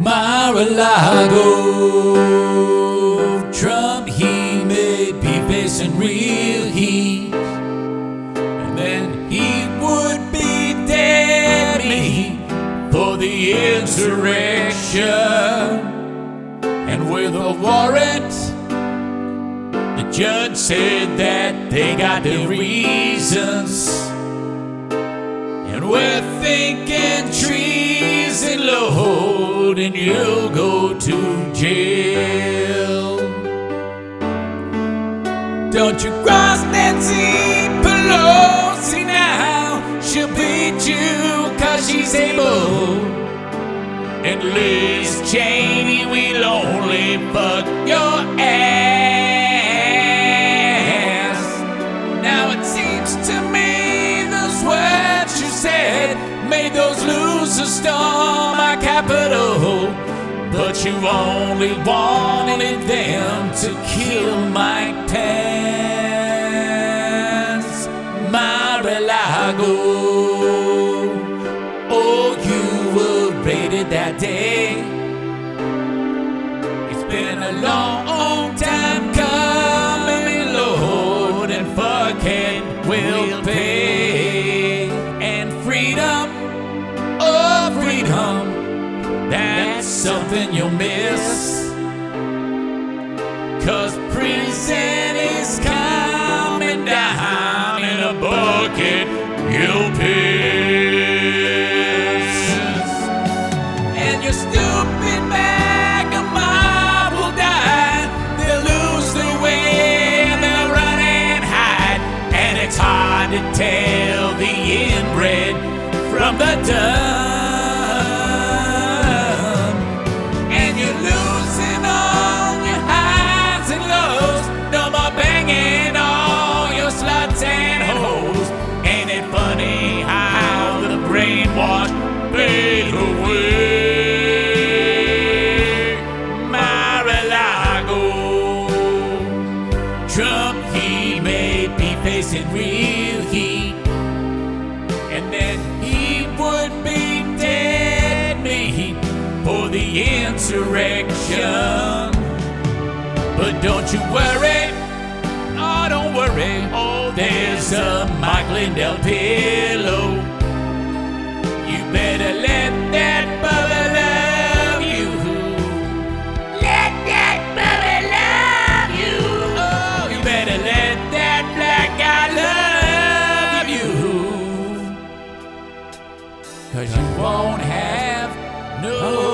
Mar-a-Lago. Trump, he may be facing real heat, and then he would be dead meat for the insurrection. And with a warrant, the judge said that they got their reasons. And we're thinking treason and you'll go to jail. Don't you cross Nancy Pelosi now. She'll beat you cause she's able. And Liz Cheney will only fuck your ass. Now it seems to me those words you said made those losers storm our capital. But you only wanted them to kill Mike Pence. Mar-a-Lago. Oh, you were rated that day. It's been a long time coming, Lord, and fuck it, we'll pay. Something you'll miss. Cause prison is coming down in a bucket, you'll piss. And your stupid bag of mob will die. They'll lose their way they'll run and hide. And it's hard to tell the inbred from the dumb. Real heat. And then he would be dead meat for the insurrection. But don't you worry, oh, don't worry. Oh, there's a Mike Lindell pillow. Cause you won't have no